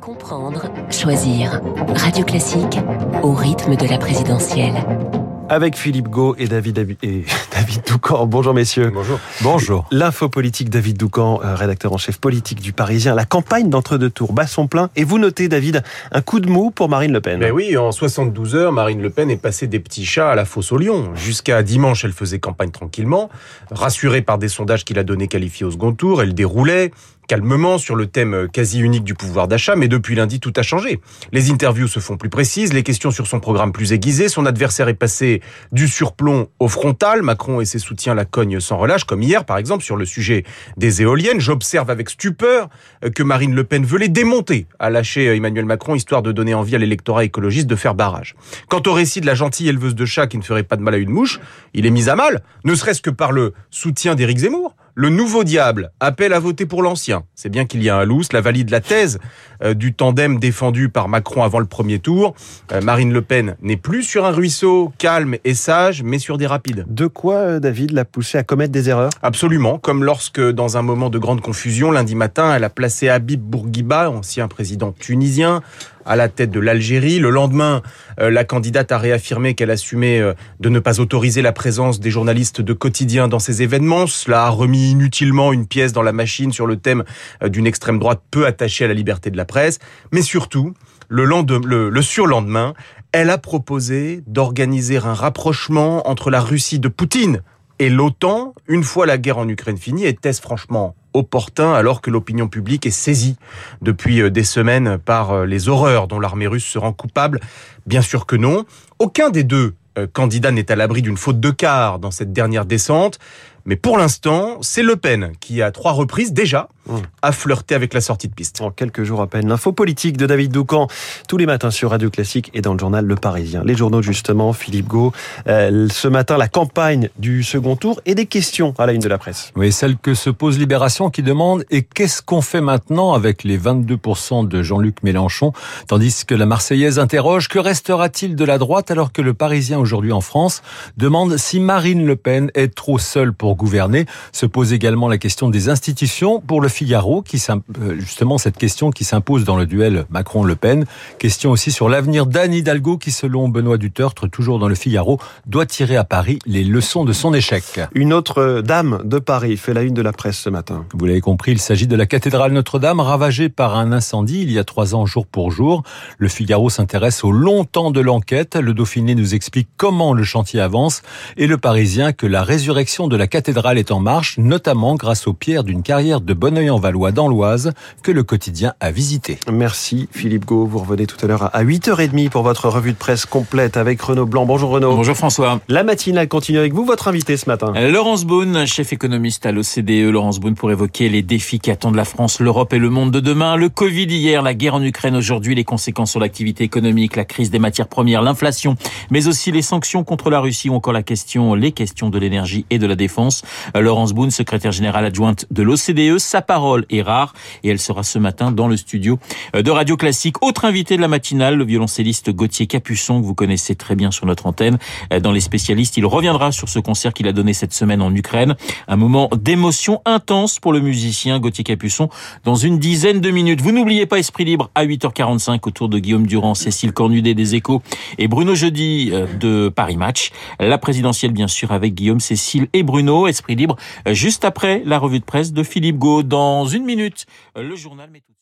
Comprendre, choisir. Radio Classique au rythme de la présidentielle avec Philippe Gau et David, et David Doucan. Bonjour messieurs. Bonjour. Bonjour. L'info politique David Doucan, euh, rédacteur en chef politique du Parisien. La campagne d'entre-deux tours bat son plein. Et vous notez, David, un coup de mou pour Marine Le Pen. Mais oui, en 72 heures, Marine Le Pen est passée des petits chats à la fosse au lion. Jusqu'à dimanche, elle faisait campagne tranquillement. Rassurée par des sondages qu'il a donné qualifiés au second tour, elle déroulait calmement sur le thème quasi unique du pouvoir d'achat, mais depuis lundi, tout a changé. Les interviews se font plus précises, les questions sur son programme plus aiguisées, son adversaire est passé du surplomb au frontal, Macron et ses soutiens la cognent sans relâche, comme hier par exemple sur le sujet des éoliennes. J'observe avec stupeur que Marine Le Pen veut les démonter, a lâché Emmanuel Macron, histoire de donner envie à l'électorat écologiste de faire barrage. Quant au récit de la gentille éleveuse de chats qui ne ferait pas de mal à une mouche, il est mis à mal, ne serait-ce que par le soutien d'Éric Zemmour. Le nouveau diable appelle à voter pour l'ancien. C'est bien qu'il y a un lousse, la valide la thèse euh, du tandem défendu par Macron avant le premier tour. Euh, Marine Le Pen n'est plus sur un ruisseau calme et sage, mais sur des rapides. De quoi, euh, David, l'a poussé à commettre des erreurs? Absolument, comme lorsque, dans un moment de grande confusion, lundi matin, elle a placé Habib Bourguiba, ancien président tunisien, à la tête de l'Algérie. Le lendemain, euh, la candidate a réaffirmé qu'elle assumait euh, de ne pas autoriser la présence des journalistes de quotidien dans ces événements. Cela a remis inutilement une pièce dans la machine sur le thème euh, d'une extrême droite peu attachée à la liberté de la presse. Mais surtout, le, le, le surlendemain, elle a proposé d'organiser un rapprochement entre la Russie de Poutine et l'OTAN, une fois la guerre en Ukraine finie, était-ce franchement opportun alors que l'opinion publique est saisie depuis euh, des semaines par euh, les horreurs dont l'armée russe se rend coupable Bien sûr que non. Aucun des deux euh, candidats n'est à l'abri d'une faute de quart dans cette dernière descente. Mais pour l'instant, c'est Le Pen qui, à trois reprises déjà, mmh. a flirté avec la sortie de piste. En quelques jours à peine, l'info politique de David Doucan, tous les matins sur Radio Classique et dans le journal Le Parisien. Les journaux, justement, Philippe Gau. Euh, ce matin, la campagne du second tour et des questions à la une de la presse. Oui, celle que se pose Libération qui demande et qu'est-ce qu'on fait maintenant avec les 22% de Jean-Luc Mélenchon? Tandis que la Marseillaise interroge que restera-t-il de la droite alors que le Parisien aujourd'hui en France demande si Marine Le Pen est trop seule pour gouverner? Se pose également la question des institutions pour le Figaro, qui euh, justement cette question qui s'impose dans le duel Macron-Le Pen. Question aussi sur l'avenir d'Anne Hidalgo, qui selon Benoît Dutertre, toujours dans le Figaro, doit tirer à Paris les leçons de son échec. Une autre dame de Paris fait la une de la presse ce matin. Vous l'avez compris, il s'agit de la cathédrale Notre-Dame, ravagée par un incendie il y a trois ans jour pour jour. Le Figaro s'intéresse au long temps de l'enquête. Le Dauphiné nous explique comment le chantier avance et le Parisien que la résurrection de la cathédrale est en marche, notamment grâce aux pierres d'une carrière de Bonneuil-en-Valois dans l'Oise que le quotidien a visité. Merci Philippe Gau. Vous revenez tout à l'heure à 8h30 pour votre revue de presse complète avec Renaud Blanc. Bonjour Renaud. Bonjour François. La matinale continue avec vous, votre invité ce matin. Laurence Boone, chef économiste à l'OCDE. Laurence Boone pour évoquer les défis qui attendent la France, l'Europe et le monde de demain. Le Covid hier, la guerre en Ukraine aujourd'hui, les conséquences sur l'activité économique, la crise des matières premières, l'inflation, mais aussi les sanctions contre la Russie ou encore la question, les questions de l'énergie et de la défense. Euh, Laurence Boone, secrétaire générale adjointe de l'OCDE. Sa parole est rare et elle sera ce matin dans le studio euh, de Radio Classique. Autre invité de la matinale, le violoncelliste Gauthier Capuçon, que vous connaissez très bien sur notre antenne. Euh, dans les spécialistes, il reviendra sur ce concert qu'il a donné cette semaine en Ukraine. Un moment d'émotion intense pour le musicien Gauthier Capuçon dans une dizaine de minutes. Vous n'oubliez pas Esprit Libre à 8h45 autour de Guillaume Durand, Cécile Cornudet des Échos et Bruno Jeudi de Paris Match. La présidentielle, bien sûr, avec Guillaume, Cécile et Bruno. Esprit Libre, juste après la revue de presse de Philippe Gau. Dans une minute, le journal met tout